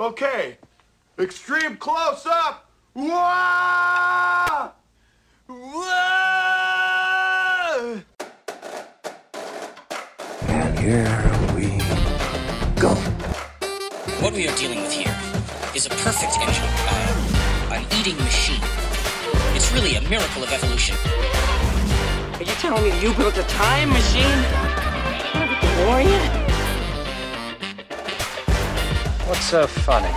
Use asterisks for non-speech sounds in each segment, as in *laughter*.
Okay. Extreme close up. Whoa! Whoa! And here we go. What we are dealing with here is a perfect engine, uh, an eating machine. It's really a miracle of evolution. Are you telling me you built a time machine? DeLorean? What's so funny?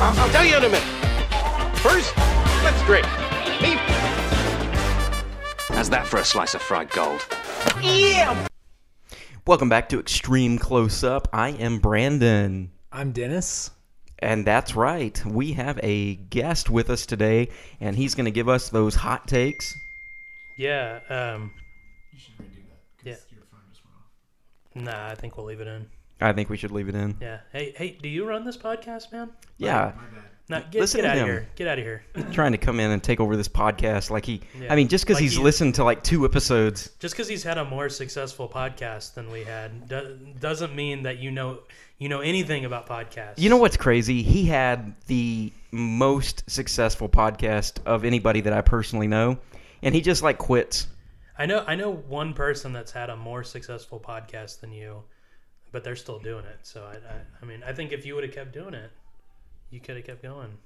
I'll, I'll tell you in a minute. First, let's drink. Me. How's that for a slice of fried gold? Yeah! Welcome back to Extreme Close Up. I am Brandon. I'm Dennis. And that's right. We have a guest with us today, and he's going to give us those hot takes. Yeah. Um, you should redo that because yeah. Nah, I think we'll leave it in. I think we should leave it in. Yeah. Hey, hey, do you run this podcast, man? Yeah. Nah, get, Listen get to out of here. Get out of here. Trying to come in and take over this podcast. Like he, Yeah. I mean, just because Like he's he- listened to like two episodes. Just because he's had a more successful podcast than we had do- doesn't mean that you know you know anything about podcasts. You know what's crazy? He had the most successful podcast of anybody that I personally know, and he just like quits. I know. I know one person that's had a more successful podcast than you, but they're still doing it. So I, I, I mean, I think if you would have kept doing it, you could have kept going.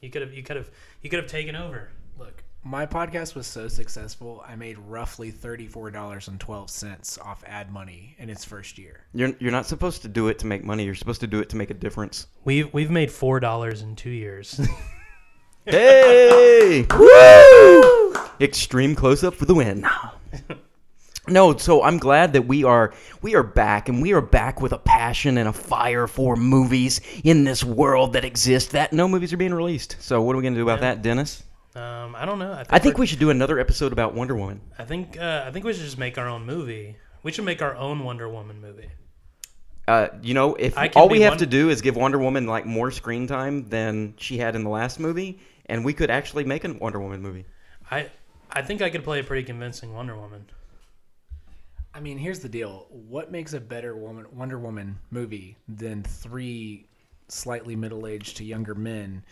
You could have. You could have. You could have taken over. Look, my podcast was so successful, I made roughly $34.12 off ad money in its first year. You're you're not supposed to do it to make money. You're supposed to do it to make a difference. We've we've made four dollars in two years. Hey! *laughs* Woo! Extreme close up for the win. *laughs* No, so I'm glad that we are we are back and we are back with a passion and a fire for movies in this world that exists that no movies are being released. So what are we going to do about that, Dennis? um, I don't know. I think, I think we're- should do another episode about Wonder Woman. I think uh, I think we should just make our own movie. We should make our own Wonder Woman movie. Uh, you know, if all we have to do is give Wonder Woman like more screen time than she had in the last movie, and we could actually make a Wonder Woman movie. I I think I could play a pretty convincing Wonder Woman. I mean, here's the deal. What makes a better woman, Wonder Woman movie than three slightly middle aged to younger men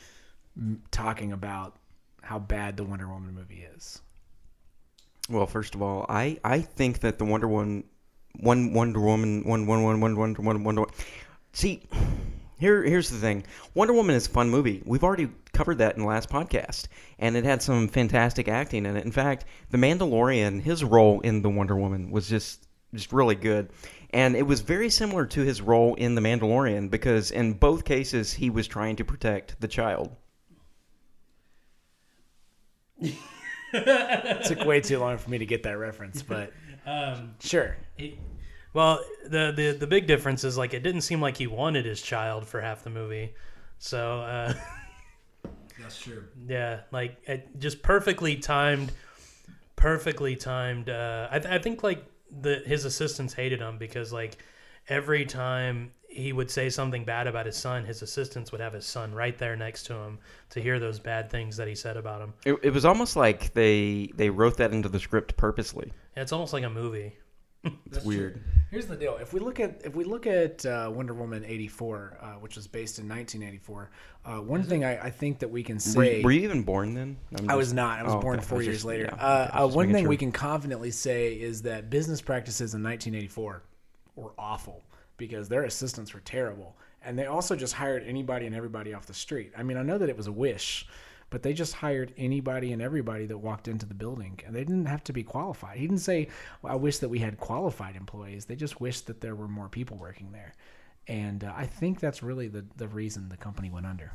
m- talking about how bad the Wonder Woman movie is? Well, first of all, I, I think that the Wonder Woman, one Wonder Woman, one one one one Wonder Wonder. Woman- See, here here's the thing. Wonder Woman is a fun movie. We've already covered that in the last podcast, and it had some fantastic acting in it. In fact, the Mandalorian, his role in the Wonder Woman was just just really good, and it was very similar to his role in the Mandalorian because in both cases he was trying to protect the child. It *laughs* took way too long for me to get that reference, but *laughs* Um, sure. he, well, the, the the big difference is like it didn't seem like he wanted his child for half the movie. So uh, *laughs* That's true. yeah, like it just perfectly timed, perfectly timed. Uh, I, th- I think like the his assistants hated him because like every time he would say something bad about his son, his assistants would have his son right there next to him to hear those bad things that he said about him. It, it was almost like they they wrote that into the script purposely. Yeah, It's almost like a movie. It's weird. Here's the deal: if we look at if we look at uh, Wonder Woman '84, uh, which was based in 1984, uh, one thing I, I think that we can Were, say you- were you even born then? I'm I was not. I was oh, born okay. Four was years just- later. yeah, uh, okay, uh, one thing we can confidently say is that business practices in 1984 were awful because their assistants were terrible, and they also just hired anybody and everybody off the street. I mean, I know that it was a wish, but they just hired anybody and everybody that walked into the building, and they didn't have to be qualified. He didn't say, well, "I wish that we had qualified employees." They just wished that there were more people working there, and uh, I think that's really the the reason the company went under.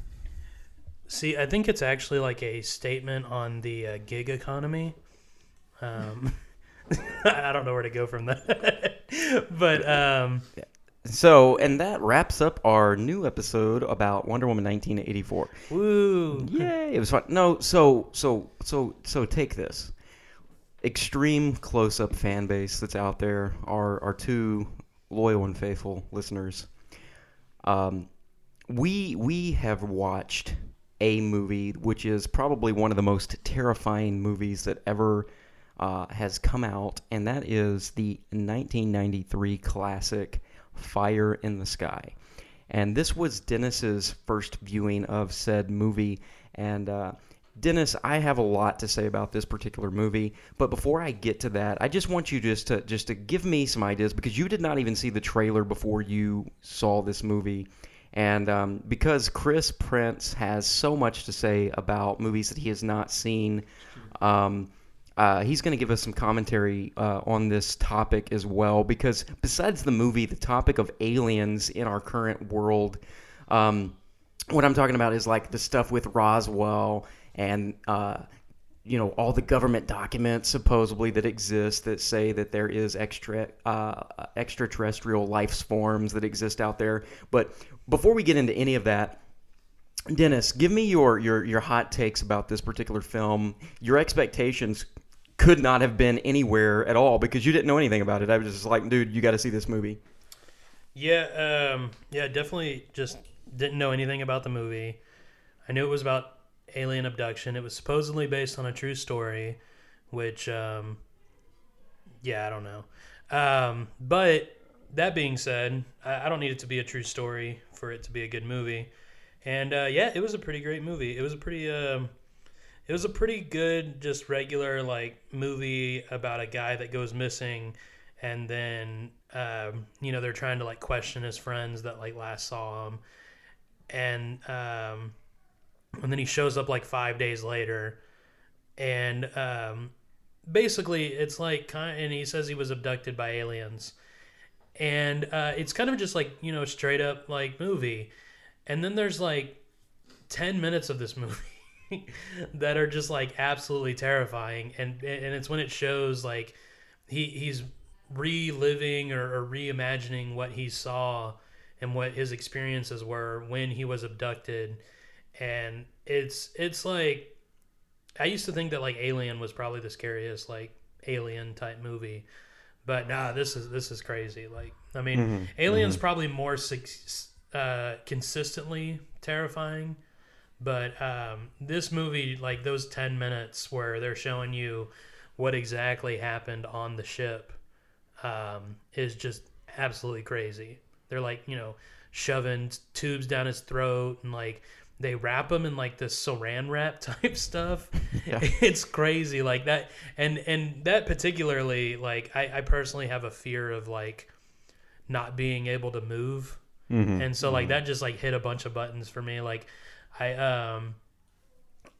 See, I think it's actually like a statement on the uh, gig economy. Um, *laughs* I don't know where to go from that, *laughs* but um, So, and that wraps up our new episode about Wonder Woman 1984. woo! Yay! It was fun. No, so so so so take this. Extreme close-up fan base that's out there, our our two loyal and faithful listeners. Um, we we have watched a movie which is probably one of the most terrifying movies that ever uh, has come out, and that is the 1993 classic Fire in the Sky. and this was Dennis's first viewing of said movie. And uh, Dennis, I have a lot to say about this particular movie, but before I get to that, I just want you just to just to give me some ideas because you did not even see the trailer before you saw this movie. And um, because Chris Prince has so much to say about movies that he has not seen, um, uh, he's going to give us some commentary uh, on this topic as well. Because besides the movie, the topic of aliens in our current world, um, what I'm talking about is like the stuff with Roswell and uh, you know all the government documents supposedly that exist that say that there is extra uh, extraterrestrial life forms that exist out there. But before we get into any of that, Dennis, give me your your your hot takes about this particular film. Your expectations could not have been anywhere at all because you didn't know anything about it. I was just like, dude, you got to see this movie. Yeah, um, yeah, definitely just didn't know anything about the movie. I knew it was about alien abduction. It was supposedly based on a true story, which, um, yeah, I don't know. Um, but that being said, I, I, don't need it to be a true story for it to be a good movie. And uh, yeah, it was a pretty great movie. It was a pretty, um, it was a pretty good, just regular like movie about a guy that goes missing, and then um, you know they're trying to like question his friends that like last saw him, and um, and then he shows up like five days later, and um, basically it's like kind and he says he was abducted by aliens, and uh, it's kind of just like you know straight up like movie, and then there's like ten minutes of this *laughs* movie *laughs* that are just like absolutely terrifying, and and it's when it shows like he he's reliving or, or reimagining what he saw and what his experiences were when he was abducted and it's it's like I used to think that like Alien was probably the scariest like alien type movie, but nah, this is this is crazy. Like I mean, mm-hmm. Alien's mm-hmm. probably more uh, consistently terrifying, but um, this movie like those ten minutes where they're showing you what exactly happened on the ship um, is just absolutely crazy. They're like you know shoving tubes down his throat and like they wrap him in like this saran wrap *laughs* type stuff. *laughs* Yeah. *laughs* It's crazy like that. And and that particularly like I, I personally have a fear of like not being able to move. Mm-hmm. And so like mm-hmm. that just like hit a bunch of buttons for me. Like I um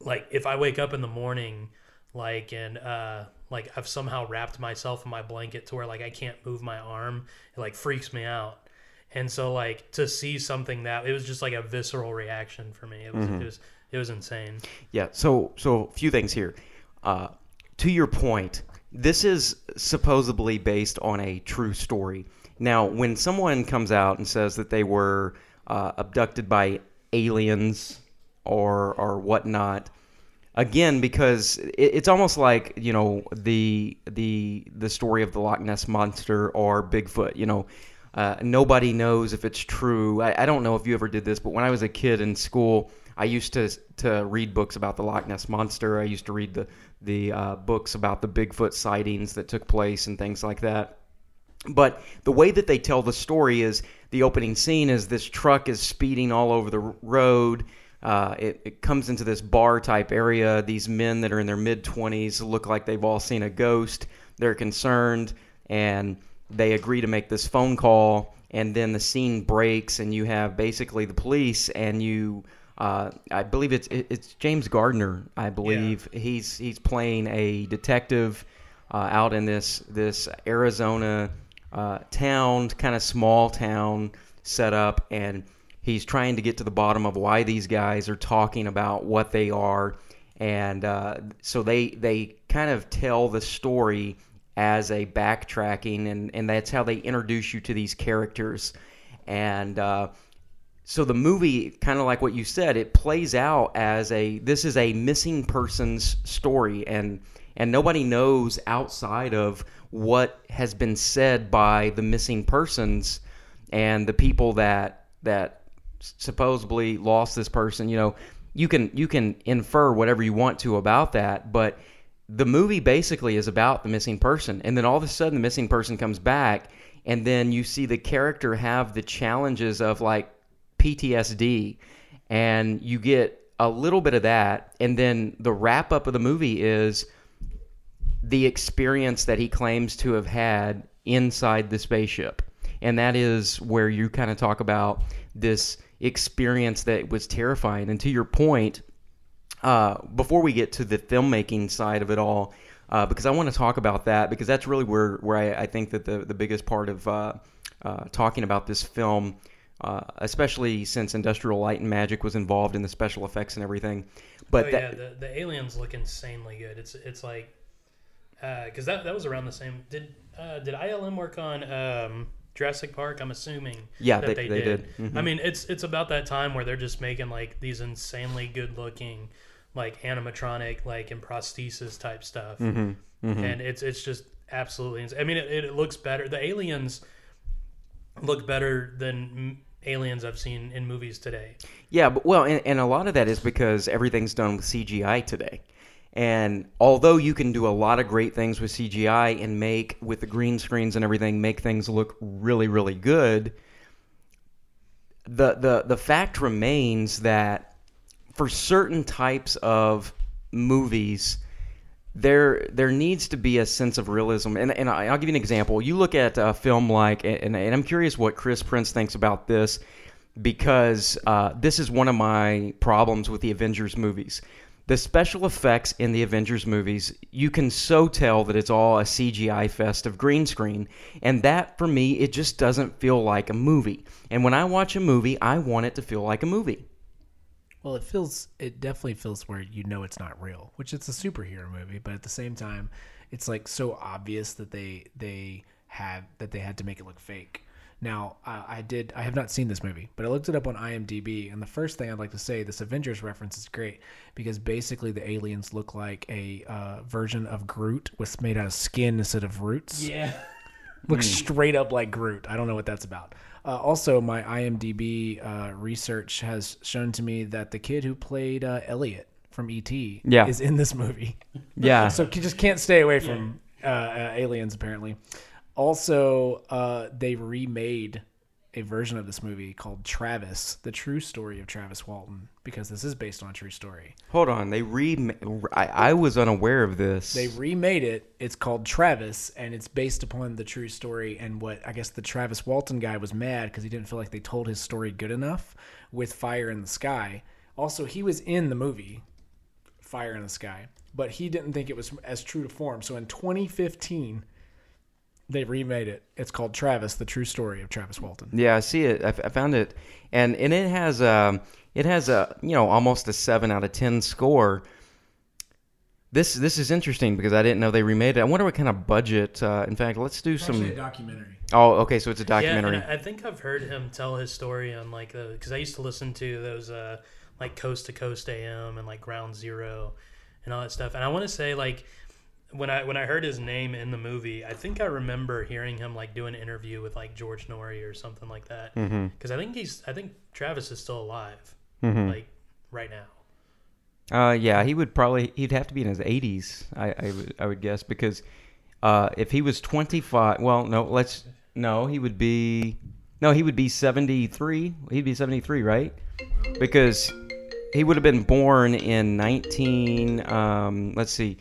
like if I wake up in the morning like and uh like I've somehow wrapped myself in my blanket to where like I can't move my arm, it like freaks me out and so like to see something that it was just like a visceral reaction for me. It was mm-hmm. it was it was insane. Yeah. So so a few things here. Uh, to your point, this is supposedly based on a true story. Now, when someone comes out and says that they were uh, abducted by aliens or or whatnot, again, because it, it's almost like you know the the the story of the Loch Ness monster or Bigfoot. You know, uh, nobody knows if it's true. I, I, don't know if you ever did this, but when I was a kid in school, I used to to read books about the Loch Ness monster. I used to read the the uh, books about the Bigfoot sightings that took place and things like that. But the way that they tell the story is the opening scene is this truck is speeding all over the road. Uh, it, it, comes into this bar type area. These men that are in their mid 20s look like they've all seen a ghost. They're concerned, and they agree to make this phone call, and then the scene breaks, and you have basically the police, and you. Uh, I believe it's it's James Gardner. I believe yeah. he's he's playing a detective uh, out in this this Arizona uh, town, kind of small town setup, and he's trying to get to the bottom of why these guys are talking about what they are, and uh, so they they kind of tell the story as a backtracking, and, and that's how they introduce you to these characters. And uh, so the movie, kind of like what you said, it plays out as a this is a missing person's story, and and nobody knows outside of what has been said by the missing persons and the people that that supposedly lost this person. You know, you can you can infer whatever you want to about that, but the movie basically is about the missing person and then all of a sudden the missing person comes back and then you see the character have the challenges of like PTSD, and you get a little bit of that, and then the wrap up of the movie is the experience that he claims to have had inside the spaceship. And that is where you kind of talk about this experience that was terrifying. And to your point, uh, before we get to the filmmaking side of it all, uh, because I want to talk about that, because that's really where, where I, I think that the, the biggest part of uh, uh, talking about this film, uh, especially since Industrial Light and Magic was involved in the special effects and everything. But oh, that, yeah, the, the aliens look insanely good. It's it's like because that that was around the same. Did uh, did ILM work on um, Jurassic Park? I'm assuming. Yeah, that they- they, they did. did. Mhm. I mean, it's it's about that time where they're just making like these insanely good looking, like animatronic, like and prosthesis type stuff, Mhm, mhm. and it's it's just absolutely. Ins- I mean, it, it looks better. The aliens look better than aliens I've seen in movies today. Yeah, but well, and, and a lot of that is because everything's done with CGI today. And although you can do a lot of great things with CGI and make with the green screens and everything make things look really really good, the the the fact remains that for certain types of movies there there needs to be a sense of realism. And, and i'll give you an example. You look at a film like and, and i'm curious what chris prince thinks about this because uh, this is one of my problems with the avengers movies the special effects in the avengers movies you can so tell that it's all a cgi fest of green screen and that for me it just doesn't feel like a movie and when i watch a movie i want it to feel like a movie Well, it feels it definitely feels where you know it's not real, which it's a superhero movie, but at the same time, it's like so obvious that they they had that they had to make it look fake. Now, I, I did I have not seen this movie, but I looked it up on IMDb, and the first thing I'd like to say, this Avengers reference is great because basically the aliens look like a uh, version of Groot was made out of skin instead of roots. Yeah. *laughs* Looks Hmm. straight up like Groot. I don't know what that's about. Uh, also, my IMDb uh, research has shown to me that the kid who played uh, Elliot from ET Yeah. is in this movie. Yeah. *laughs* so you just can't stay away from uh, uh, aliens, apparently. Also, uh, they remade a version of this movie called Travis, the true story of Travis Walton, because this is based on a true story. hold on they re I, I was unaware of this They remade it. It's called Travis, and it's based upon the true story. And what I guess the Travis Walton guy was mad because he didn't feel like they told his story good enough with Fire in the Sky. Also, he was in the movie Fire in the Sky, but he didn't think it was as true to form. So in 2015, they remade it. It's called Travis: The True Story of Travis Walton. Yeah, I see it. I, f- I found it, and and it has um it has a you know almost a seven out of ten score. This this is interesting because I didn't know they remade it. I wonder what kind of budget. Uh, in fact, let's do some. documentary. Oh, okay, so it's a documentary. Yeah, I I think I've heard him tell his story on like the because I used to listen to those uh like Coast to Coast AM and like Ground Zero and all that stuff. And I want to say like when I when I heard his name in the movie, I think I remember hearing him like do an interview with like George Noory or something like that. Because I think he's I think Travis is still alive, Mhm. like right now. Uh, yeah, he would probably he'd have to be in his 80s. I I would I would guess because uh, if he was 25, well, no, let's no, he would be no, he would be 73. He'd be 73, right? Because he would have been born in 19. Um, let's see,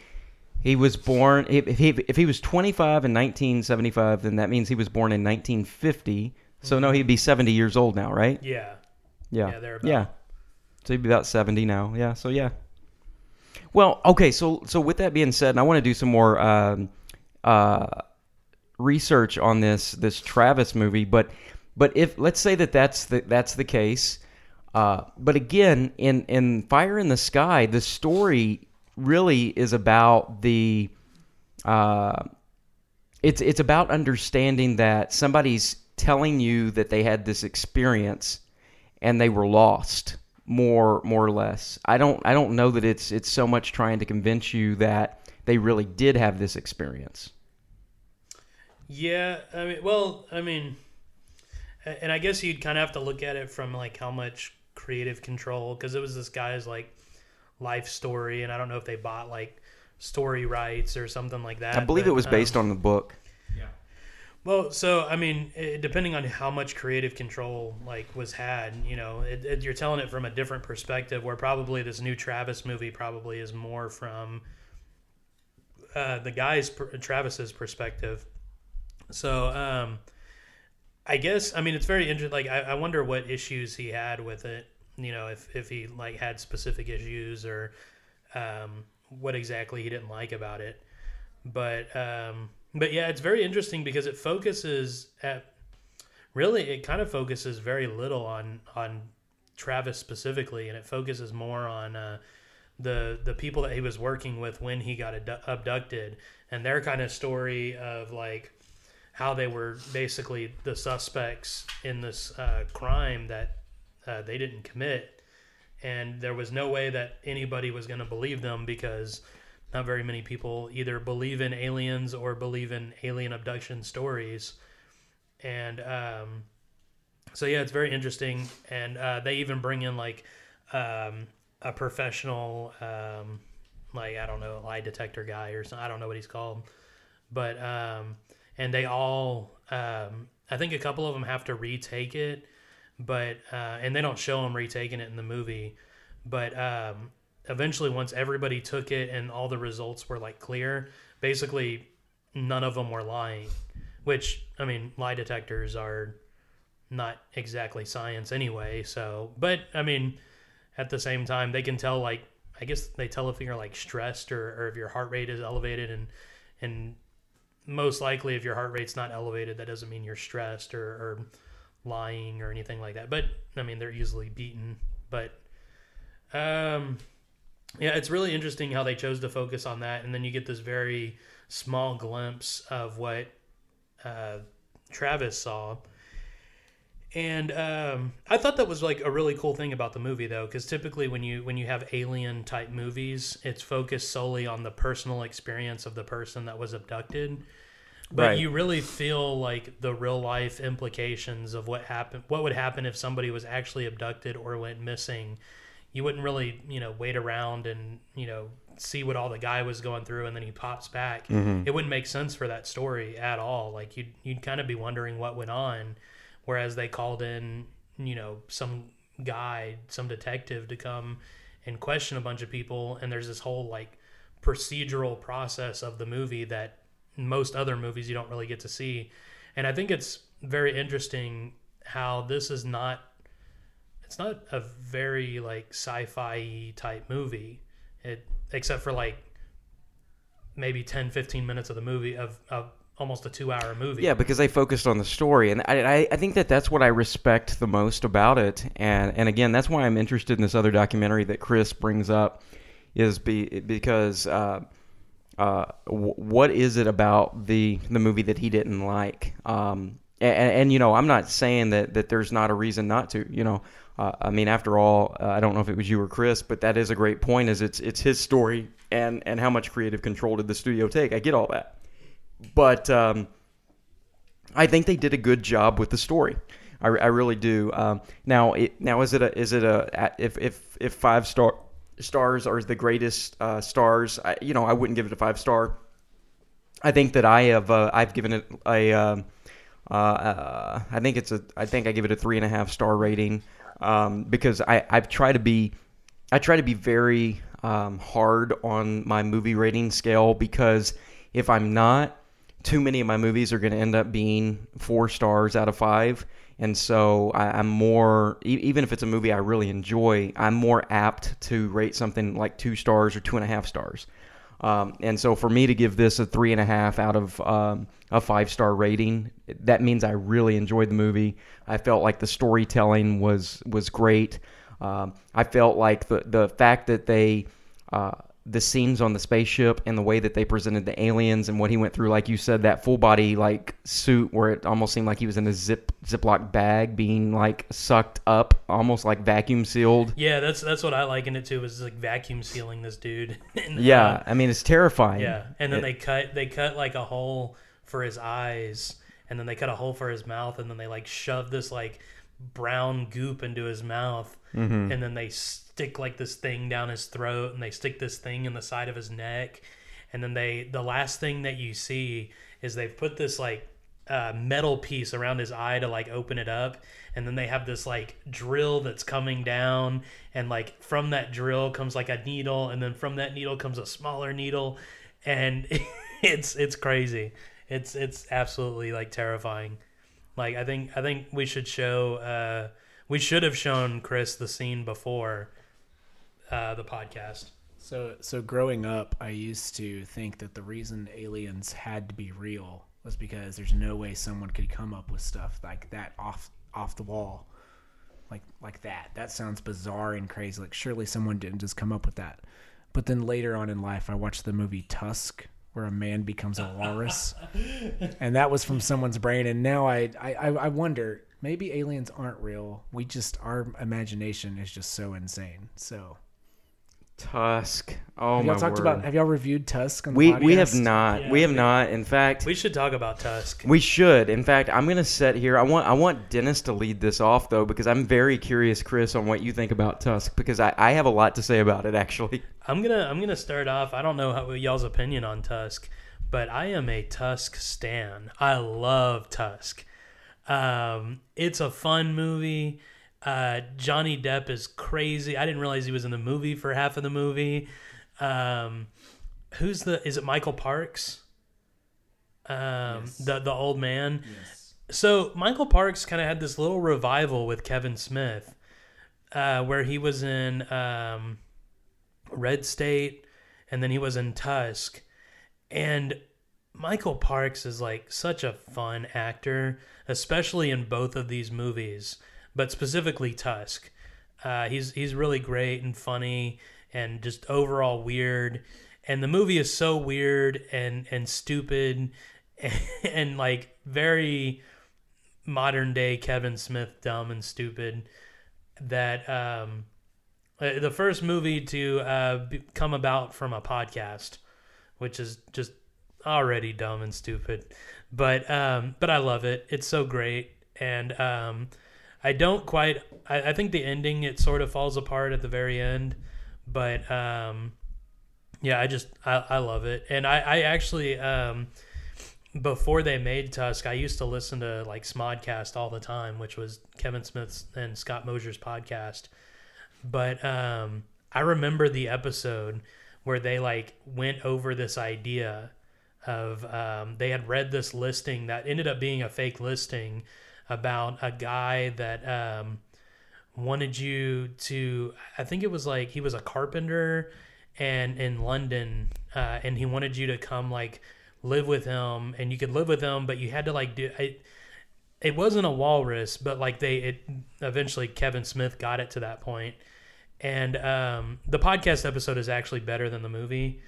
he was born if if he if he was 25 in 1975, then that means he was born in 1950. So no, he'd be 70 years old now, right? Yeah. Yeah. Yeah. Yeah. So he'd be about 70 now. Yeah. So yeah. Well, okay. So so with that being said, and I want to do some more um, uh, research on this this Travis movie, but but if let's say that that's the that's the case, uh, but again, in in Fire in the Sky, the story really is about the. Uh, it's it's about understanding that somebody's telling you that they had this experience and they were lost more more or less i don't i don't know that it's it's so much trying to convince you that they really did have this experience Yeah, I mean, well, I mean, and I guess you'd kind of have to look at it from like how much creative control, because it was this guy's like life story, and I don't know if they bought like story rights or something like that. i believe but, it was based um, on the book Yeah. Well, so I mean, it, depending on how much creative control like was had, you know, it, it, you're telling it from a different perspective. Where probably this new Travis movie probably is more from uh, the guy's Travis's perspective. So, um, I guess I mean it's very interesting. Like, I, I wonder what issues he had with it. You know, if if he like had specific issues or um, what exactly he didn't like about it. But um, but yeah, it's very interesting because it focuses at really it kind of focuses very little on on Travis specifically, and it focuses more on uh, the the people that he was working with when he got abdu- abducted and their kind of story of like how they were basically the suspects in this uh, crime that uh, they didn't commit, and there was no way that anybody was going to believe them because not very many people either believe in aliens or believe in alien abduction stories, and um, so yeah, it's very interesting, and uh, they even bring in like um, a professional, um, like I don't know, lie detector guy or something. I don't know what he's called, but um, and they all, um, I think a couple of them have to retake it, but uh, and they don't show them retaking it in the movie, but um, eventually once everybody took it and all the results were like clear, basically none of them were lying, which I mean, lie detectors are not exactly science anyway. So, but I mean, at the same time, they can tell like I guess they tell if you're like stressed or, or if your heart rate is elevated and and most likely if your heart rate's not elevated, that doesn't mean you're stressed or, or lying or anything like that. But I mean, they're easily beaten. But um, yeah, it's really interesting how they chose to focus on that, and then you get this very small glimpse of what uh, Travis saw. And um, I thought that was like a really cool thing about the movie, though, because typically when you when you have alien type movies, it's focused solely on the personal experience of the person that was abducted. But Right. you really feel like the real life implications of what happened, what would happen if somebody was actually abducted or went missing. You wouldn't really, you know, wait around and you know see what all the guy was going through, and then he pops back. Mm-hmm. It wouldn't make sense for that story at all. Like you'd you'd kind of be wondering what went on whereas they called in you know some guy some detective to come and question a bunch of people and there's this whole like procedural process of the movie that most other movies you don't really get to see. And i think it's very interesting how this is not it's not a very like sci-fi type movie. It except for like maybe 10 15 minutes of the movie of, of almost a two hour movie. Yeah, because they focused on the story, and I, I, think that that's what I respect the most about it. And and again, that's why I'm interested in this other documentary that Chris brings up, is be because uh, uh, w- what is it about the the movie that he didn't like? Um, and, and you know, I'm not saying that that there's not a reason not to. You know, uh, I mean, after all, uh, I don't know if it was you or Chris, but that is a great point. Is it's it's his story, and and how much creative control did the studio take? I get all that but um, I think they did a good job with the story. I, I really do. Um, now, it, now is it a is it a if if if five star stars are the greatest uh, stars? I, you know, I wouldn't give it a five star. I think that I have uh, I've given it a um, uh, uh, I think it's a I think I give it a three and a half star rating um, because I I've tried to be I try to be very um, hard on my movie rating scale because if I'm not, too many of my movies are going to end up being four stars out of five. And so I, I'm more, even if it's a movie I really enjoy, I'm more apt to rate something like two stars or two and a half stars. Um, and so for me to give this a three and a half out of um, a five star rating, that means I really enjoyed the movie. I felt like the storytelling was was great. Um, I felt like the the fact that they uh, the scenes on the spaceship and the way that they presented the aliens and what he went through, like you said, that full body like suit where it almost seemed like he was in a zip ziploc bag being like sucked up, almost like vacuum sealed. Yeah, that's that's what I liken it to. Was like vacuum sealing this dude. *laughs* And, Yeah, uh, I mean it's terrifying. yeah, and then It- they cut they cut like a hole for his eyes, and then they cut a hole for his mouth, and then they like shove this like brown goop into his mouth, Mm-hmm. and then they stick like this thing down his throat, and they stick this thing in the side of his neck, and then they the last thing that you see is they've put this like uh, metal piece around his eye to like open it up, and then they have this like drill that's coming down, and like from that drill comes like a needle, and then from that needle comes a smaller needle, and *laughs* it's it's crazy. It's it's absolutely like terrifying. Like I think I think we should show uh, we should have shown Chris the scene before uh, the podcast. So, so growing up, I used to think that the reason aliens had to be real was because there's no way someone could come up with stuff like that off off the wall, like like that. That sounds bizarre and crazy. Like surely someone didn't just come up with that. But then later on in life, I watched the movie Tusk, where a man becomes a walrus, *laughs* and that was from someone's brain. And now I I I wonder maybe aliens aren't real. We just our imagination is just so insane. So. Tusk. Oh have my y'all talked word. about? Have y'all reviewed Tusk? On the we we have not. Yeah, we have we- not. In fact, We should talk about Tusk. We should. In fact, I'm gonna set here. I want I want Dennis to lead this off though, because I'm very curious, Chris, on what you think about Tusk, because I, I have a lot to say about it actually. I'm gonna I'm gonna start off. I don't know how y'all's opinion on Tusk, but I am a Tusk stan. I love Tusk. Um, it's a fun movie. Uh, Johnny Depp is crazy. I didn't realize he was in the movie for half of the movie. Um, who's the? Is it Michael Parks? Um, the the old man. So Michael Parks kind of had this little revival with Kevin Smith, uh, where he was in um, Red State, and then he was in Tusk, and Michael Parks is like such a fun actor, especially in both of these movies, but specifically Tusk. Uh, he's he's really great and funny and just overall weird. And the movie is so weird and and stupid and, *laughs* and like very modern day Kevin Smith dumb and stupid that um uh, the first movie to uh come about from a podcast which is just already dumb and stupid but um but I love it it's so great and um I don't quite I, I think the ending it sort of falls apart at the very end but um yeah I just I, I love it and I I actually um before they made Tusk, I used to listen to like Smodcast all the time, which was Kevin Smith's and Scott Mosier's podcast. But um, I remember the episode where they like went over this idea of um, they had read this listing that ended up being a fake listing about a guy that um, wanted you to. I think it was like he was a carpenter and in London, uh, and he wanted you to come like live with him, and you could live with him, but you had to like do it. It wasn't a walrus, but like they it eventually Kevin Smith got it to that point, and um, the podcast episode is actually better than the movie.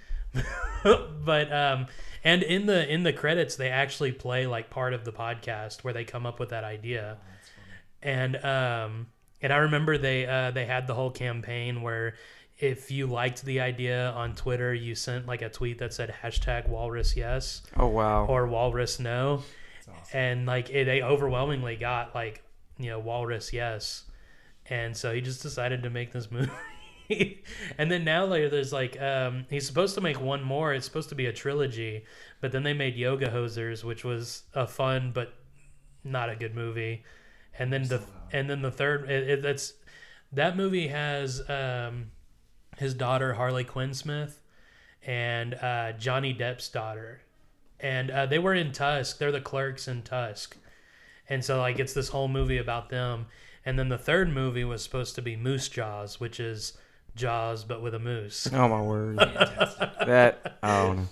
*laughs* but um, and in the in the credits they actually play like part of the podcast where they come up with that idea, and um, and I remember they uh, they had the whole campaign where if you liked the idea on Twitter, you sent like a tweet that said hashtag walrus yes Oh wow. or walrus no, and like it, they overwhelmingly got like you know walrus yes, and so he just decided to make this *laughs* movie. *laughs* and then now like, there's like um, he's supposed to make one more. It's supposed to be a trilogy, but then they made Yoga Hosers, which was a fun but not a good movie. And then the and then the third it, it, that's that movie has um, his daughter Harley Quinn Smith and uh, Johnny Depp's daughter, and uh, they were in Tusk. They're the clerks in Tusk, and so like it's this whole movie about them. And then the third movie was supposed to be Moose Jaws, which is Jaws but with a moose. Oh my word. *laughs* that oh no.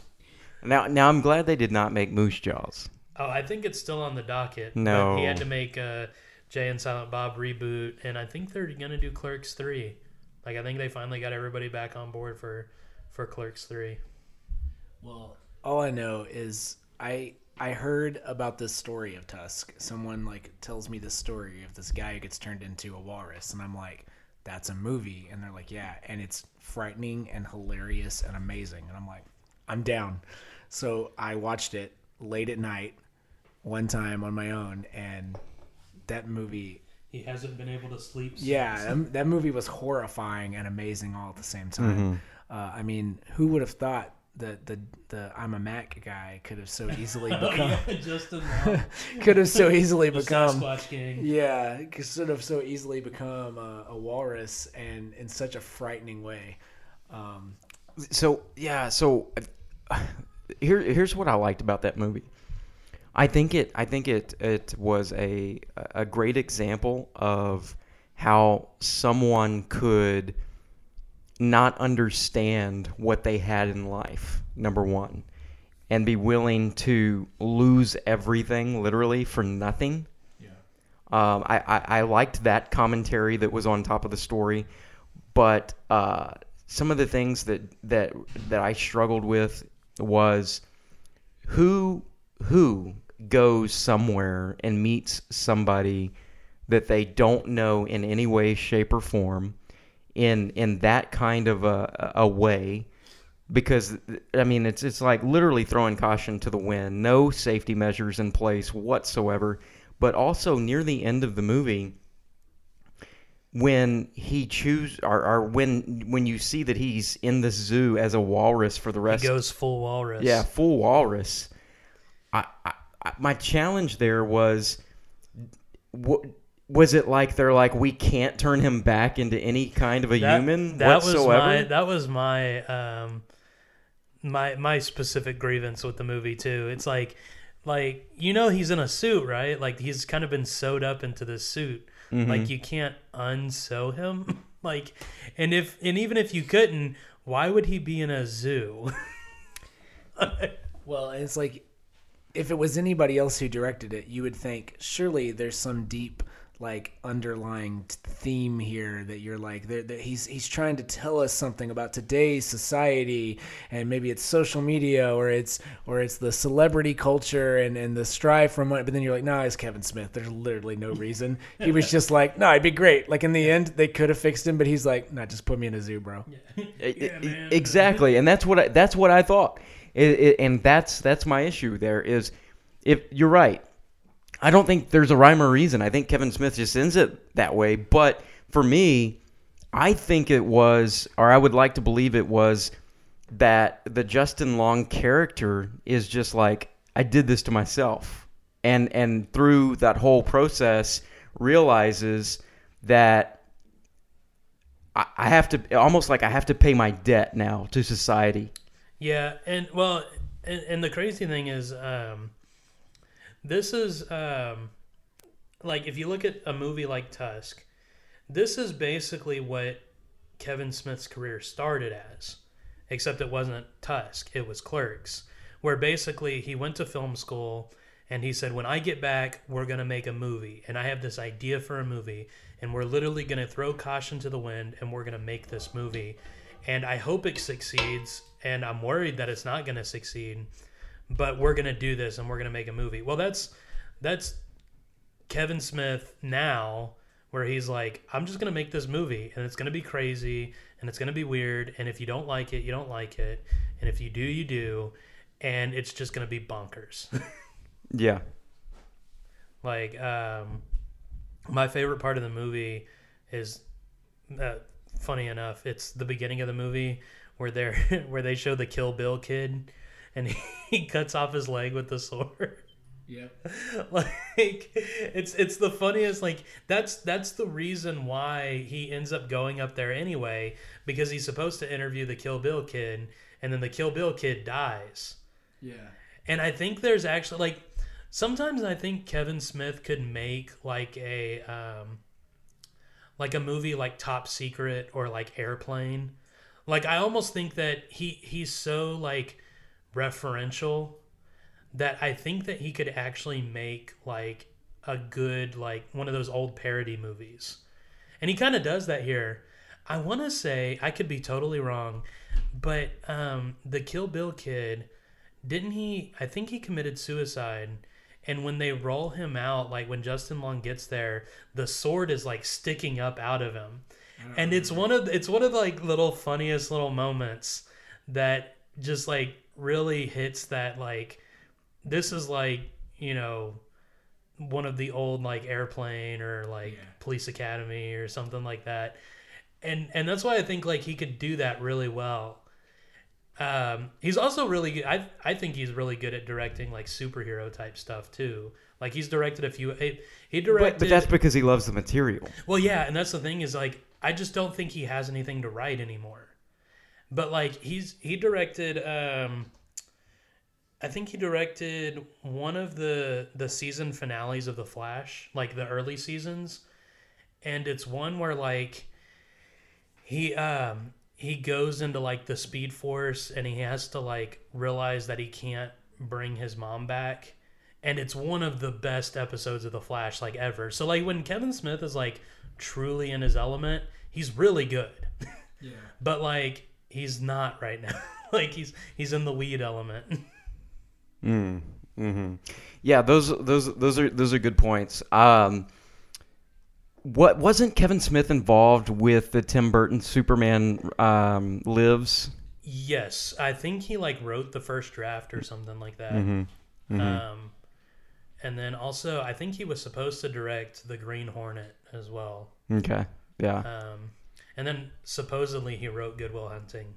Now now I'm glad they did not make Moose Jaws. Oh, I think it's still on the docket. but No. he had to make a Jay and Silent Bob reboot, and I think they're gonna do Clerks three. Like I think they finally got everybody back on board for for Clerks three. Well, all I know is I I heard about this story of Tusk. Someone like tells me this story of this guy who gets turned into a walrus, and I'm like, that's a movie, and they're like, yeah, and it's frightening and hilarious and amazing, and I'm like, I'm down. So I watched it late at night, one time on my own, and that movie He hasn't been able to sleep. Since. yeah, that, that movie was horrifying and amazing all at the same time. Uh, I mean, who would have thought the the the I'm a Mac guy could have so *laughs* easily Oh, become yeah, *laughs* could have so *laughs* easily become yeah could sort of so easily become a, a walrus and in such a frightening way. Um, so yeah, so *sighs* here here's what I liked about that movie. I think it I think it it was a a great example of how someone could not understand what they had in life. Number 1 and be willing to lose everything literally for nothing. Um, I, I, I liked that commentary that was on top of the story, but uh, some of the things that, that that I struggled with was who who goes somewhere and meets somebody that they don't know in any way, shape, or form in in that kind of a, a way because I mean it's it's like literally throwing caution to the wind. No safety measures in place whatsoever. But also near the end of the movie, when he choose or, or when when you see that he's in the zoo as a walrus for the rest, He goes full walrus. yeah, full walrus. I, I, I my challenge there was, what was it like? They're like, we can't turn him back into any kind of a that, human that whatsoever. was my that was my um my my specific grievance with the movie too it's like like you know he's in a suit right like he's kind of been sewed up into this suit Mm-hmm. like you can't unsew him *laughs* like and if and even if you couldn't why would he be in a zoo *laughs* Well, it's like if it was anybody else who directed it, you would think surely there's some deep like underlying theme here that you're like that that he's he's trying to tell us something about today's society and maybe it's social media or it's or it's the celebrity culture and and the strive from it but then you're like no it's Kevin Smith. There's literally no *laughs* reason. He was just like no it'd be great. Like in the end they could have fixed him but he's like no just put me in a zoo bro. I- I- *laughs* exactly, and that's what I, that's what I thought, It- it- and that's that's my issue. There is, if you're right, I don't think there's a rhyme or reason. I think Kevin Smith just ends it that way. But for me, I think it was, or I would like to believe it was, that the Justin Long character is just like I did this to myself, and and through that whole process realizes that I I have to almost like I have to pay my debt now to society. Yeah, and well, and, and the crazy thing is, um, this is um, like if you look at a movie like Tusk, this is basically what Kevin Smith's career started as, except it wasn't Tusk; it was Clerks, where basically he went to film school and he said, "When I get back, we're gonna make a movie, and I have this idea for a movie, and we're literally gonna throw caution to the wind, and we're gonna make this movie." and I hope it succeeds. And I'm worried that it's not going to succeed, but we're going to do this and we're going to make a movie. Well, that's that's Kevin Smith now, where he's like, I'm just going to make this movie, and it's going to be crazy, and it's going to be weird, and if you don't like it, you don't like it, and if you do, you do, and it's just going to be bonkers. *laughs* Yeah. Like, um, my favorite part of the movie is, uh, funny enough, it's the beginning of the movie where they're *laughs* where they show the Kill Bill kid, and *laughs* he, cuts off his leg with the sword. Yep. *laughs* like it's it's the funniest like that's that's the reason why he ends up going up there anyway because he's supposed to interview the Kill Bill kid and then the Kill Bill kid dies. Yeah. And I think there's actually like sometimes I think Kevin Smith could make like a um like a movie like Top Secret or like Airplane. Like I almost think that he he's so like referential that I think that he could actually make like a good like one of those old parody movies. And he kind of does that here. I want to say I could be totally wrong, but um the Kill Bill kid didn't he I think he committed suicide and when they roll him out like when Justin Long gets there the sword is like sticking up out of him and it's one of it's one of the, like little funniest little moments that just like really hits that like this is like you know one of the old like airplane or like police academy or something like that and and that's why i think like he could do that really well Um, he's also really good. I I think he's really good at directing like superhero type stuff too. Like he's directed a few. He, he directed. But, but that's because he loves the material. Well, yeah, and that's the thing is like I just don't think he has anything to write anymore. But like he's he directed um I think he directed one of the the season finales of The Flash, like the early seasons. And it's one where like he um he goes into like the speed force and he has to like realize that he can't bring his mom back and it's one of the best episodes of the flash like ever so like when kevin smith is like truly in his element he's really good *laughs* Yeah. but like he's not right now *laughs* like he's he's in the weed element *laughs* Mm, hmm Yeah, those those those are those are good points. Um, what wasn't Kevin Smith involved with the Tim Burton Superman um, Lives? yes i think he like wrote the first draft or something like that Mhm, mhm. um and then also i think he was supposed to direct the green hornet as well Okay, yeah. um and then supposedly he wrote goodwill hunting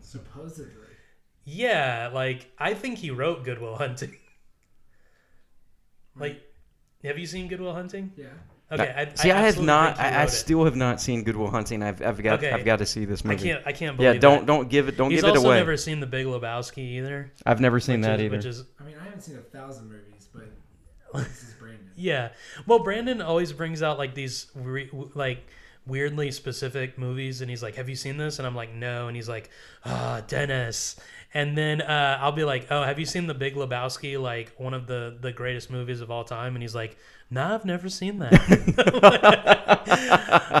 Supposedly. Yeah, like I think he wrote Goodwill Hunting. Hmm. like, have you seen Goodwill Hunting? Yeah. Okay. I, see, I, have not. I, I still have not seen Goodwill Hunting. I've, I've got. Okay. I've got to see this movie. I can't. I can't believe. Yeah, don't that. don't give it. Don't He's give it away. He's also never seen The Big Lebowski either. I've never seen which that is- either. Which is I mean, I haven't seen a thousand movies, but *laughs* this is Brandon. yeah. Well, Brandon always brings out like these re- like weirdly specific movies, and he's like, "Have you seen this?" And I'm like, "No," and he's like, "Ah, Dennis." And then uh, I'll be like, "Oh, have you seen The Big Lebowski? Like one of the the greatest movies of all time?" And he's like, "Nah, I've never seen that."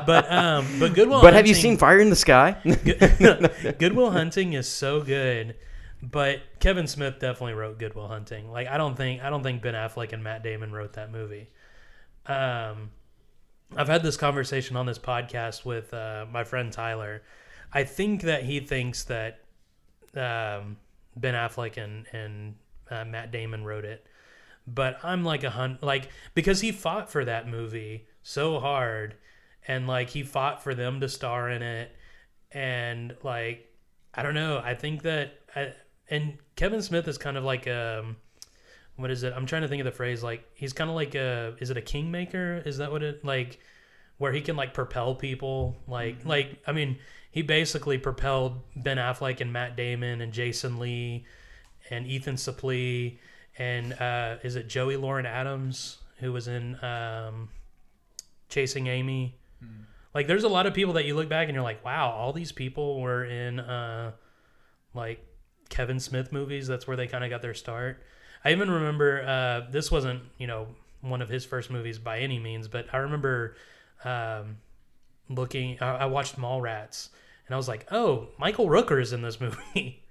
*laughs* but um, but Goodwill. but have you seen Fire in the Sky? *laughs* Goodwill Hunting is so good, but Kevin Smith definitely wrote Goodwill Hunting. Like I don't think I don't think Ben Affleck and Matt Damon wrote that movie. Um, I've had this conversation on this podcast with uh, my friend Tyler. I think that he thinks that um, Ben Affleck and and uh, Matt Damon wrote it, but I'm like a hunt like because he fought for that movie so hard, and like he fought for them to star in it, and like I don't know. I think that I, and Kevin Smith is kind of like um what is it? I'm trying to think of the phrase. Like he's kind of like a is it a kingmaker? Is that what it like? Where he can like propel people, like like I mean, he basically propelled Ben Affleck and Matt Damon and Jason Lee and Ethan Suplee and uh, is it Joey Lauren Adams who was in um, Chasing Amy? Like, there's a lot of people that you look back and you're like, wow, all these people were in uh, like Kevin Smith movies. That's where they kind of got their start. I even remember uh, this wasn't you know one of his first movies by any means, but I remember um, looking. I, I watched Mallrats and I was like, oh, Michael Rooker is in this *laughs* movie.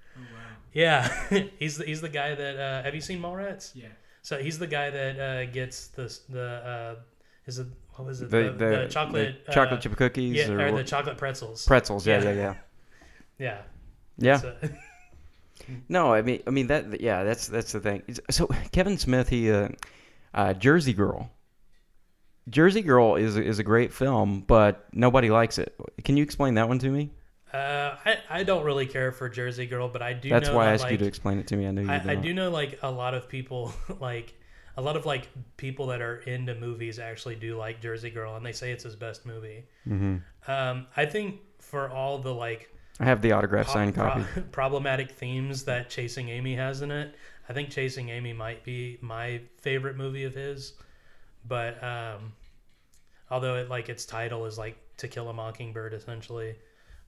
Yeah, *laughs* he's the, he's the guy that. Uh, have you seen Mallrats? Yeah. So he's the guy that uh, gets the the uh, is it what was it The- the- chocolate the chocolate uh, chip cookies yeah, or or, the chocolate pretzels Pretzels. Yeah, yeah, yeah. yeah *laughs* Yeah. So- No, I mean, I mean that. Yeah, that's that's the thing. So Kevin Smith, he, uh, uh, Jersey Girl. Jersey Girl is is a great film, but nobody likes it. Can you explain that one to me? Uh, I, I don't really care for Jersey Girl, but I do. That's know why I that, asked you like, to explain it to me. I knew you. I, I don't. know like a lot of people *laughs* like a lot of like people that are into movies actually do like Jersey Girl, and they say it's his best movie. Mhm. Um, I think for all the like I have the autograph signed pro- copy. *laughs* problematic themes that Chasing Amy has in it, I think Chasing Amy might be my favorite movie of his. But um, although it like its title is like To Kill a Mockingbird essentially,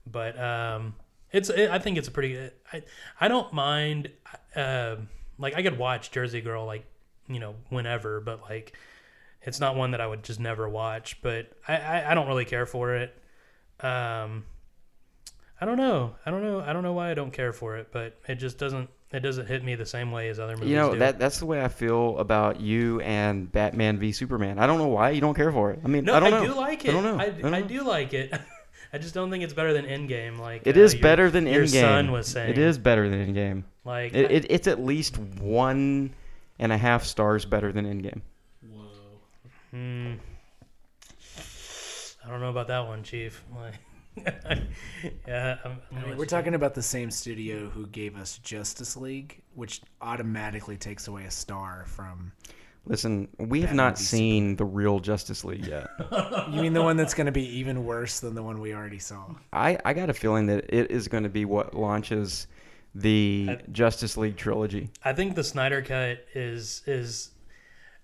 but um, it's it, I think it's a pretty I I don't mind uh, like I could watch Jersey Girl like you know whenever, but like it's not one that I would just never watch. But I I, I don't really care for it. Um, I don't know. I don't know. I don't know why I don't care for it, but it just doesn't. It doesn't hit me the same way as other movies You know do. that that's the way I feel about you and Batman v Superman. I don't know why you don't care for it. I mean, no, I don't know. do like it. I don't know. I, don't I know. do like it. *laughs* I just don't think it's better than Endgame. Like It uh, is your- better than your Endgame. son was saying. It is better than Endgame. Like, it, it, it's at least one and a half stars better than Endgame. Whoa. Hmm. I don't know about that one, Chief. Like, *laughs* yeah, I'm, I'm I mean, we're talking about the same studio who gave us Justice League, which automatically takes away a star from. Listen, we have not movie seen the real Justice League yet. *laughs* You mean the one that's going to be even worse than the one we already saw? I, I got a feeling that it is going to be what launches the I- Justice League trilogy. I think the Snyder cut is is.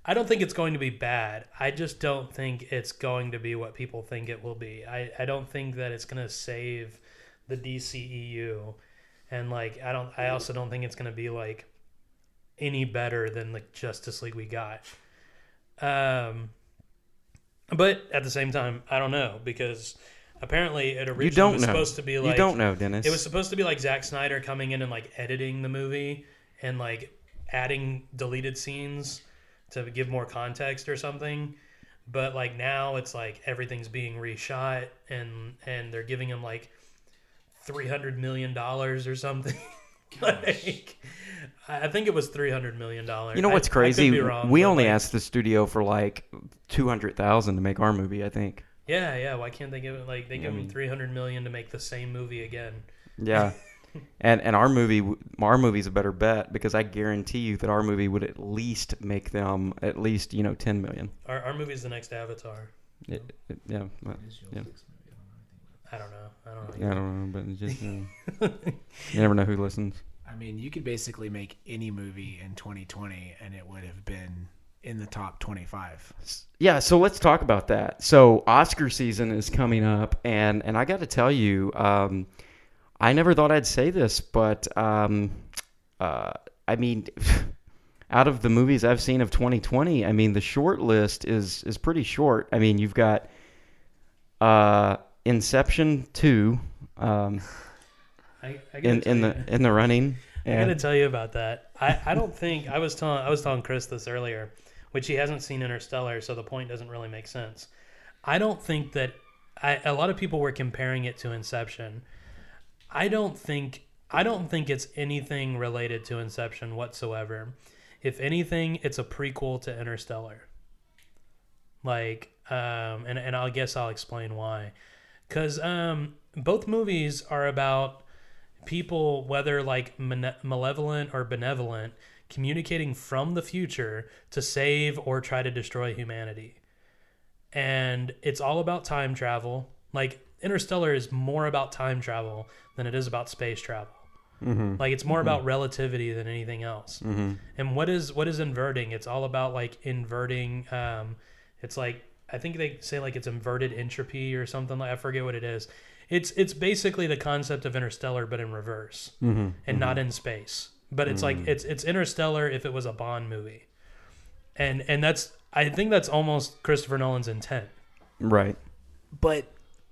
I don't think it's going to be bad. I just don't think it's going to be what people think it will be. I, I don't think that it's going to save the DCEU, and like I don't. I also don't think it's going to be like any better than the Justice League we got. Um, but at the same time, I don't know because apparently it originally You don't was know. supposed to be like you don't know, Dennis. it was supposed to be like Zack Snyder coming in and like editing the movie and like adding deleted scenes to give more context or something. But like now it's like everything's being reshot and and they're giving him like three hundred million dollars or something. *laughs* like I I think it was three hundred million dollars. You know what's crazy? be wrong, we only like, asked the studio for like two hundred thousand to make our movie. I think. Yeah, yeah. Why can't they give it like they give him mm. three hundred million to make the same movie again? Yeah. *laughs* and and our movie, our movie's a better bet because I guarantee you that our movie would at least make them at least you know ten million. Our our movie's the next Avatar. It- it- yeah. but- yeah. I don't know. I don't know. Yeah, I don't know, but it's just uh, *laughs* you never know who listens. I mean, you could basically make any movie in 2020 and it would have been in the top 25. Yeah, so let's talk about that. So Oscar season is coming up, and and I got to tell you, um, I never thought I'd say this, but um, uh, I mean, *laughs* out of the movies I've seen of 2020, I mean, the short list is is pretty short. I mean, you've got uh, Inception two um, I, I in in the in the running. I gotta tell you about that. I, I don't think I was telling I was telling Chris this earlier, which he hasn't seen Interstellar, so the point doesn't really make sense. I don't think that I, a lot of people were comparing it to Inception. I don't think I don't think it's anything related to Inception whatsoever. If anything, it's a prequel to Interstellar. Like, um, and and I guess I'll explain why. Because um, both movies are about people, whether like mane- malevolent or benevolent, communicating from the future to save or try to destroy humanity. And it's all about time travel. Like Interstellar is more about time travel than it is about space travel. Mm-hmm. Like it's more about mm-hmm. relativity than anything else. Mm-hmm. And what is what is inverting? It's all about like inverting. Um, it's like I think they say like it's inverted entropy or something. Like I forget what it is. It's it's basically the concept of Interstellar, but in reverse and not in space. But it's like it's it's Interstellar if it was a Bond movie, and and that's I think that's almost Christopher Nolan's intent. right. But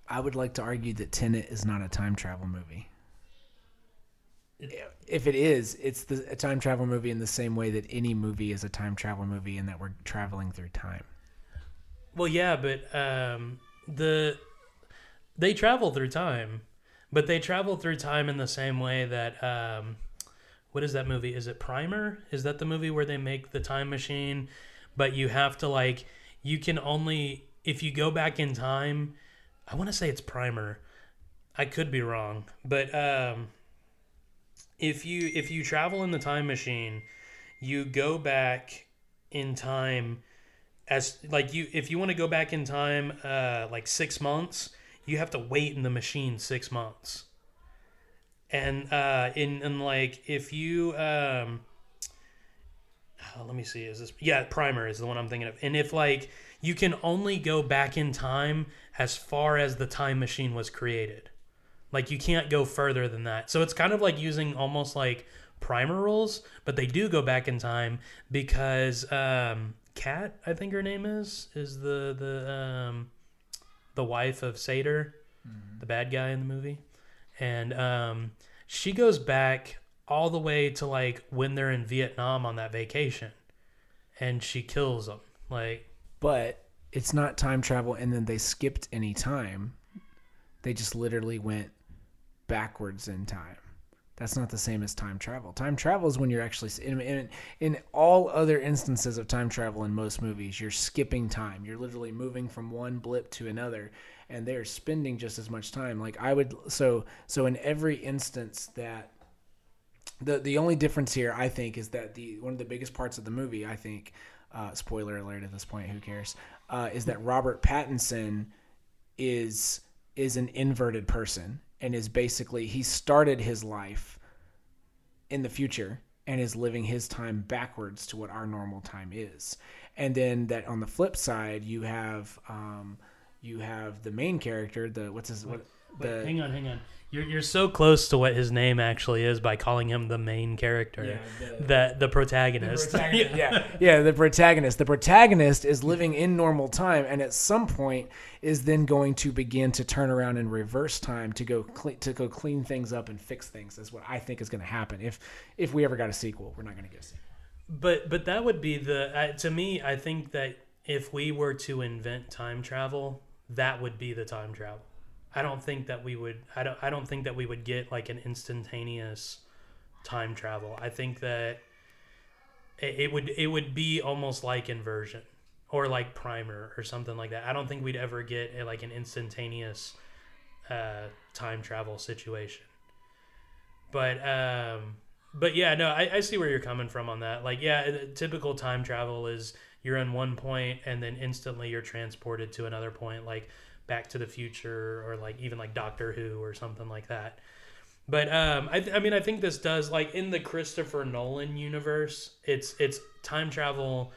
I would like to argue that Tenet is not a time travel movie. If it is, it's the, a time travel movie in the same way that any movie is a time travel movie and that we're traveling through time. Well, yeah, but um, the they travel through time, but they travel through time in the same way that um, what is that movie? Is it Primer? Is that the movie where they make the time machine, but you have to like you can only if you go back in time. I want to say it's Primer. I could be wrong, but um, if you if you travel in the time machine, you go back in time as like you if you want to go back in time uh like six months you have to wait in the machine six months and uh in in like if you um oh, let me see is this yeah primer is the one i'm thinking of and if like you can only go back in time as far as the time machine was created like you can't go further than that. So it's kind of like using almost like primer rules, but they do go back in time because um Kat, I think her name is, is the the um the wife of Sator, the bad guy in the movie. And um she goes back all the way to like when they're in Vietnam on that vacation. And she kills them. Like But it's not time travel and then they skipped any time. They just literally went backwards in time. That's not the same as time travel. Time travel is when you're actually in, in in all other instances of time travel in most movies, you're skipping time. You're literally moving from one blip to another, and they're spending just as much time. Like I would so so in every instance that the the only difference here, I think, is that the one of the biggest parts of the movie, I think, uh, spoiler alert at this point, who cares, uh, is that Robert Pattinson is is an inverted person and is basically he started his life in the future and is living his time backwards to what our normal time is. And then that on the flip side, you have um, you have the main character, the what's his what Wait, the hang on, hang on. You're, you're so close to what his name actually is by calling him the main character, Yeah, the- the the protagonist. protagonist, *laughs* yeah, yeah, the protagonist. The protagonist is living in normal time, and at some point is then going to begin to turn around and reverse time to go cle- to go clean things up and fix things. Is what I think is going to happen. If if we ever got a sequel, we're not going to get a sequel. But but that would be the uh, to me. I think that if we were to invent time travel, that would be the time travel. I don't think that we would. I don't. I don't think that we would get like an instantaneous time travel. I think that it, it would. It would be almost like inversion or like primer or something like that. I don't think we'd ever get a, like an instantaneous uh, time travel situation. But um, but yeah, no, I, I see where you're coming from on that. Like, yeah, typical time travel is you're in one point and then instantly you're transported to another point, like Back to the Future or like even like Doctor Who or something like that. But um, I, I mean, I think this does like in the Christopher Nolan universe, it's it's time travel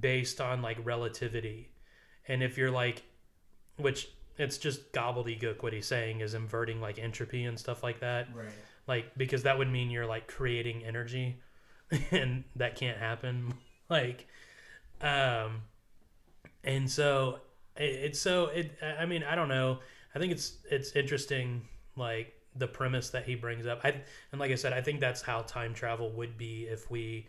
based on like relativity, and if you're like, which it's just gobbledygook. What he's saying is inverting like entropy and stuff like that Right. like because that would mean you're like creating energy *laughs* and that can't happen *laughs* like um and so it's so it i mean i don't know. I think it's it's interesting like the premise that he brings up. I and like i said i think that's how time travel would be if we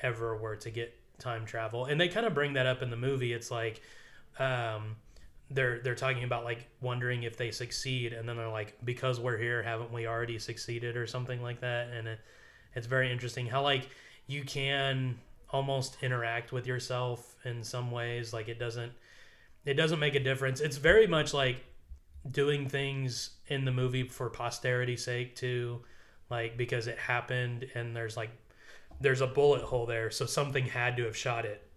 ever were to get time travel. And they kind of bring that up in the movie. It's like um they're they're talking about like wondering if they succeed and then they're like because we're here haven't we already succeeded? or something like that. And it, it's very interesting how like you can almost interact with yourself in some ways. Like it doesn't it doesn't make a difference. It's very much like doing things in the movie for posterity's sake too like because it happened and there's like there's a bullet hole there so something had to have shot it.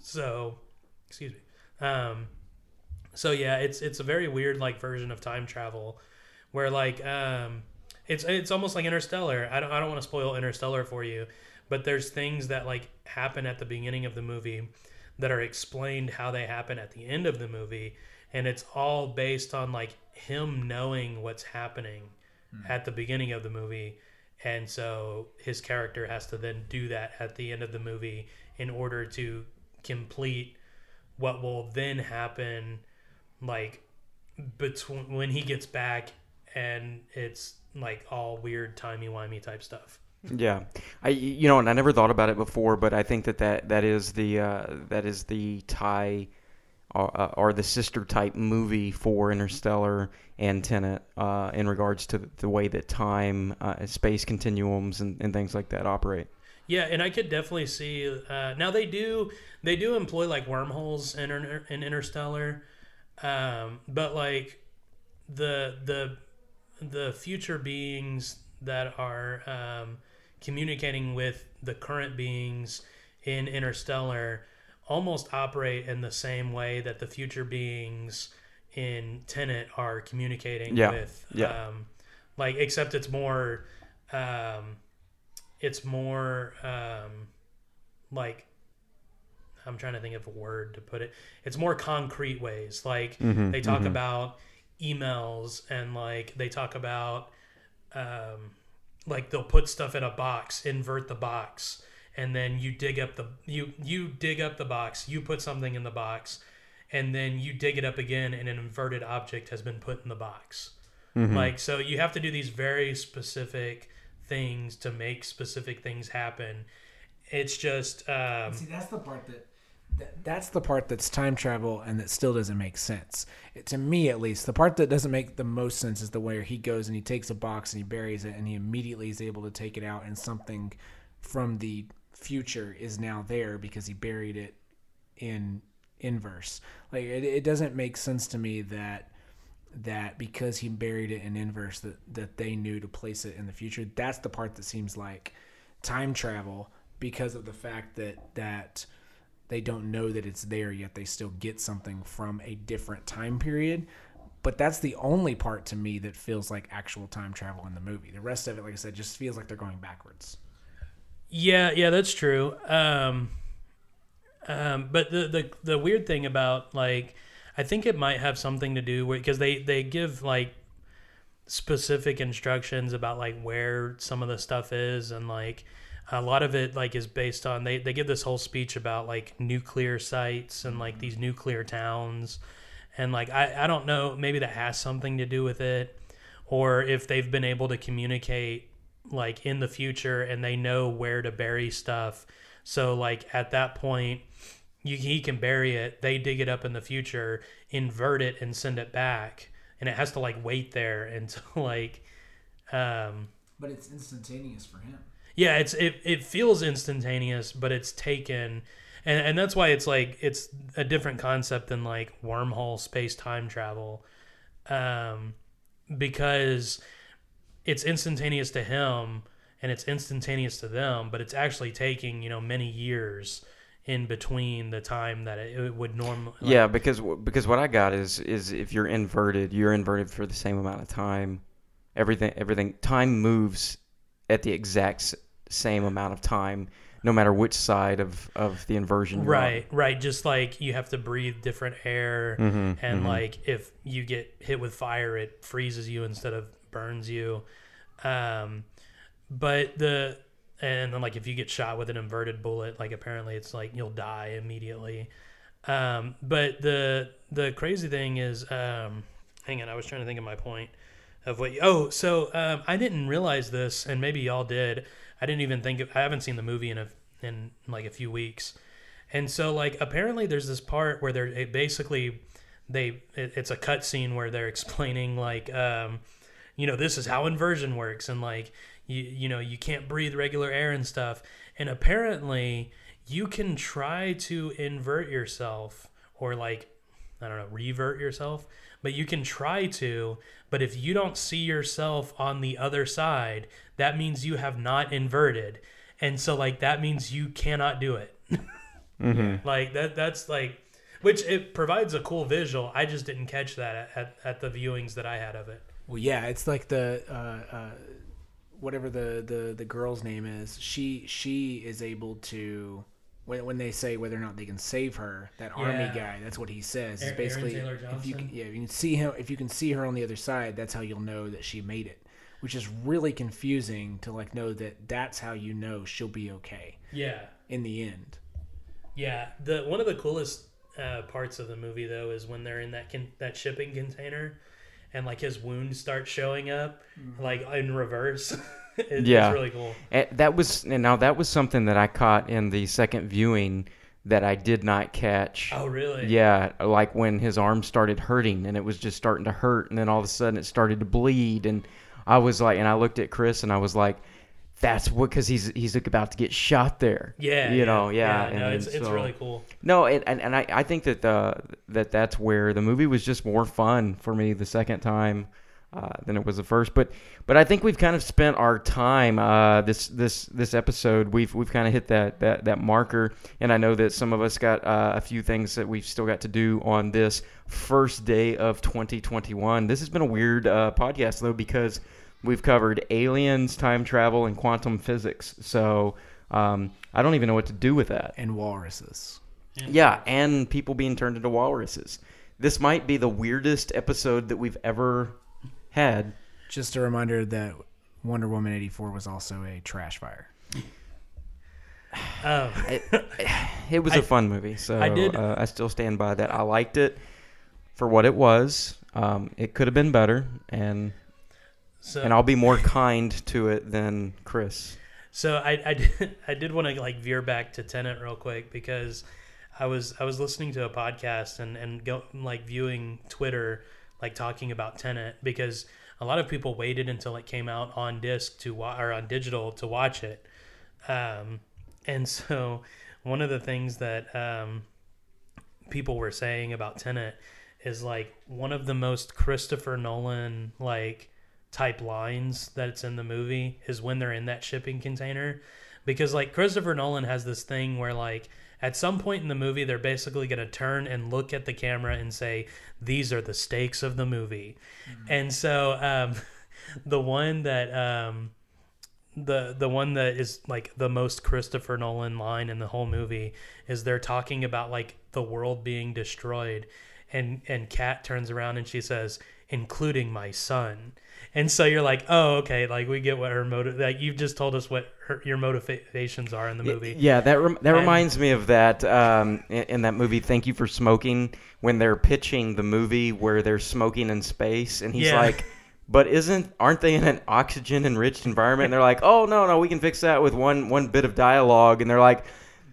So excuse me. Um so yeah it's it's a very weird like version of time travel where like um it's it's almost like interstellar. I don't, I don't want to spoil interstellar for you but there's things that like happen at the beginning of the movie that are explained how they happen at the end of the movie and it's all based on like him knowing what's happening hmm. at the beginning of the movie and so his character has to then do that at the end of the movie in order to complete what will then happen like between when he gets back and it's like all weird timey wimey type stuff Yeah, I you know, and I never thought about it before, but I think that that, that is the uh, that is the tie or, uh, or the sister type movie for Interstellar and Tenet uh, in regards to the way that time, uh, space continuums, and, and things like that operate. Yeah, and I could definitely see. Uh, now they do they do employ like wormholes in, in Interstellar, um, but like the the the future beings that are um, communicating with the current beings in Interstellar almost operate in the same way that the future beings in Tenet are communicating Yeah, with. yeah. Um, like except it's more. Um, it's more um, like I'm trying to think of a word to put it. It's more concrete ways. Like Mhm, they talk mhm. about emails and like they talk about um, like they'll put stuff in a box, invert the box, and then you dig up the you you dig up the box, you put something in the box, and then you dig it up again, and an inverted object has been put in the box. Mhm. Like so, you have to do these very specific things to make specific things happen. It's just um, See, that's the part that th- that's the part that's time travel and that still doesn't make sense. It, to me, at least, the part that doesn't make the most sense is the way he goes and he takes a box and he buries it and he immediately is able to take it out and something from the future is now there because he buried it in inverse. Like it, it doesn't make sense to me that that because he buried it in inverse that that they knew to place it in the future. That's the part that seems like time travel because of the fact that that they don't know that it's there yet they still get something from a different time period. But that's the only part to me that feels like actual time travel in the movie. The rest of it like i said just feels like they're going backwards. Yeah, yeah, that's true. Um, um, but the, the the weird thing about like, I think it might have something to do with because they they give like specific instructions about like where some of the stuff is and like a lot of it like is based on they, they give this whole speech about like nuclear sites and like these nuclear towns. And like I, I don't know maybe that has something to do with it or if they've been able to communicate like in the future and they know where to bury stuff. So like at that point you, he can bury it they dig it up in the future invert it and send it back. And it has to like wait there *laughs* until like um but it's instantaneous for him yeah it's it, it feels instantaneous but it's taken and and that's why it's like it's a different concept than like wormhole space time travel um because it's instantaneous to him and it's instantaneous to them but it's actually taking you know many years in between the time that it, would normally yeah, because because what I got is is if you're inverted, you're inverted for the same amount of time. Everything everything time moves at the exact same amount of time, no matter which side of of the inversion. you're on. Right, right. Just like you have to breathe different air, Mhm, and mhm. like if you get hit with fire, it freezes you instead of burns you. Um, but the and then like if you get shot with an inverted bullet, like apparently it's like you'll die immediately. Um, but the the crazy thing is, um, hang on, I was trying to think of my point of what. You, oh, so um, I didn't realize this, and maybe y'all did. I didn't even think of, I haven't seen the movie in a in like a few weeks, and so like apparently there's this part where they're basically they it, it's a cut scene where they're *laughs* explaining like um, you know this is how inversion works and like you you know you can't breathe regular air and stuff and apparently you can try to invert yourself or like I don't know, revert yourself, but you can try to. But if you don't see yourself on the other side, that means you have not inverted. And so, like, that means you cannot do it. *laughs* Mhm. Like, that, that's like, which it provides a cool visual. I just didn't catch that at, at, at the viewings that I had of it. Well, yeah, it's like the uh, uh, whatever the, the the girl's name is. She she is able to when when they say whether or not they can save her. That army guy, that's what he says. It's basically if you can, yeah, if you can see him if you can see her on the other side, that's how you'll know that she made it. Which is really confusing to like know that that's how you know she'll be okay. Yeah. In the end. Yeah, the one of the coolest uh, parts of the movie though is when they're in that con- that shipping container, and like his wound starts showing up, like in reverse. *laughs* *laughs* it, yeah, it's really cool. Eh, that was and now that was something that I caught in the second viewing that I did not catch. Oh, really? Yeah, like when his arm started hurting and it was just starting to hurt, and then all of a sudden it started to bleed, and I was like, and I looked at Chris and I was like, "That's what," because he's he's about to get shot there. Yeah, you yeah, know, yeah. yeah, no, it's- and it's really cool. No, it, and and I, I think that the that that's where the movie was just more fun for me the second time uh, than it was the first. But but I think we've kind of spent our time uh, this this this episode. We've we've kind of hit that that that marker, and I know that some of us got uh, a few things that we've still got to do on this first day of 2021. This has been a weird uh, podcast though because we've covered aliens, time travel, and quantum physics. So. Um, I don't even know what to do with that. And walruses. Yeah, and people being turned into walruses. This might be the weirdest episode that we've ever had. Just a reminder that Wonder Woman eighty four was also a trash fire. Um, it, it was I- a fun movie, so I did- Uh, I still stand by that. I liked it for what it was. Um, it could have been better, and So- and I'll be more kind to it than Chris. So I, I did, *laughs* I did want to like veer back to Tenet real quick because I was I was listening to a podcast and and go like viewing Twitter, like talking about Tenet because a lot of people waited until it came out on disc to wa- or on digital to watch it, um, and *laughs* so one of the things that um, people were saying about Tenet is like one of the most Christopher Nolan like type lines that's in the movie is when they're in that shipping container. Because like Christopher Nolan has this thing where like at some point in the movie they're basically going to turn and look at the camera and say these are the stakes of the movie. And so um *laughs* the one that um the the one that is like the most Christopher Nolan line in the whole movie is they're talking about like the world being destroyed and and Kat turns around and she says including my son. And so you're like, "Oh, okay, like we get what her motive like you've just told us what her, your motivations are in the movie." Yeah, that rem- that And- reminds me of that um, in, in that movie. Thank you for smoking. When they're pitching the movie where they're smoking in space, and he's Yeah. like, "But isn't aren't they in an oxygen enriched environment?" And they're like, "Oh no, no, we can fix that with one one bit of dialogue. And they're like,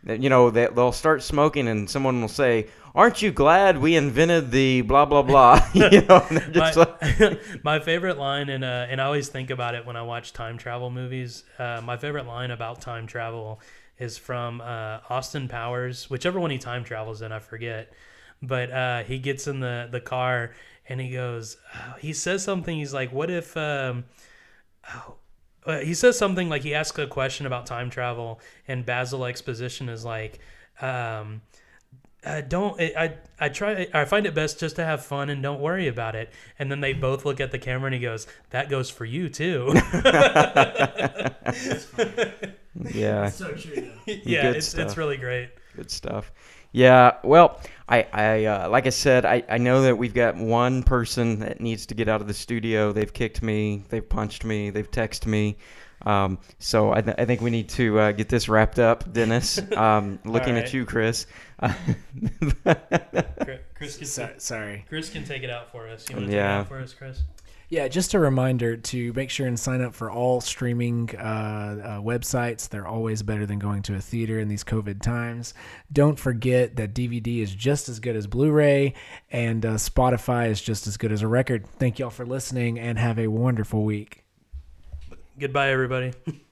you know, they, they'll start smoking, and someone will say. Aren't you glad we invented the blah blah blah? *laughs* you *laughs* know, and they're just my, like, *laughs* my favorite line, and uh, and I always think about it when I watch time travel movies. Uh, my favorite line about time travel is from uh, Austin Powers, whichever one he time travels in, I forget. But uh, he gets in the the car and he goes, uh, he says something. He's like, "What if?" Um, oh, uh, he says something like he asks a question about time travel, and Basil Exposition is like. Um, uh, don't I, I I try I find it best just to have fun and don't worry about it. And then they both look at the camera and he goes, "That goes for you too." *laughs* yeah. so true. *laughs* yeah, Good it's stuff. it's really great. Good stuff. Yeah, well, I, I uh, like I said, I, I know that we've got one person that needs to get out of the studio. They've kicked me, they've punched me, they've texted me. Um, so I, th- I think we need to uh, get this wrapped up, Dennis. *laughs* Um, looking right. at you, Chris. Chris- Chris can So, sorry. Chris can take it out for us. You want to Yeah. take it out for us, Chris? Yeah, just a reminder to make sure and sign up for all streaming uh, uh, websites. They're always better than going to a theater in these COVID times. Don't forget that DVD is just as good as Blu ray, and uh, Spotify is just as good as a record. Thank y'all for listening, and have a wonderful week. Goodbye, everybody. *laughs*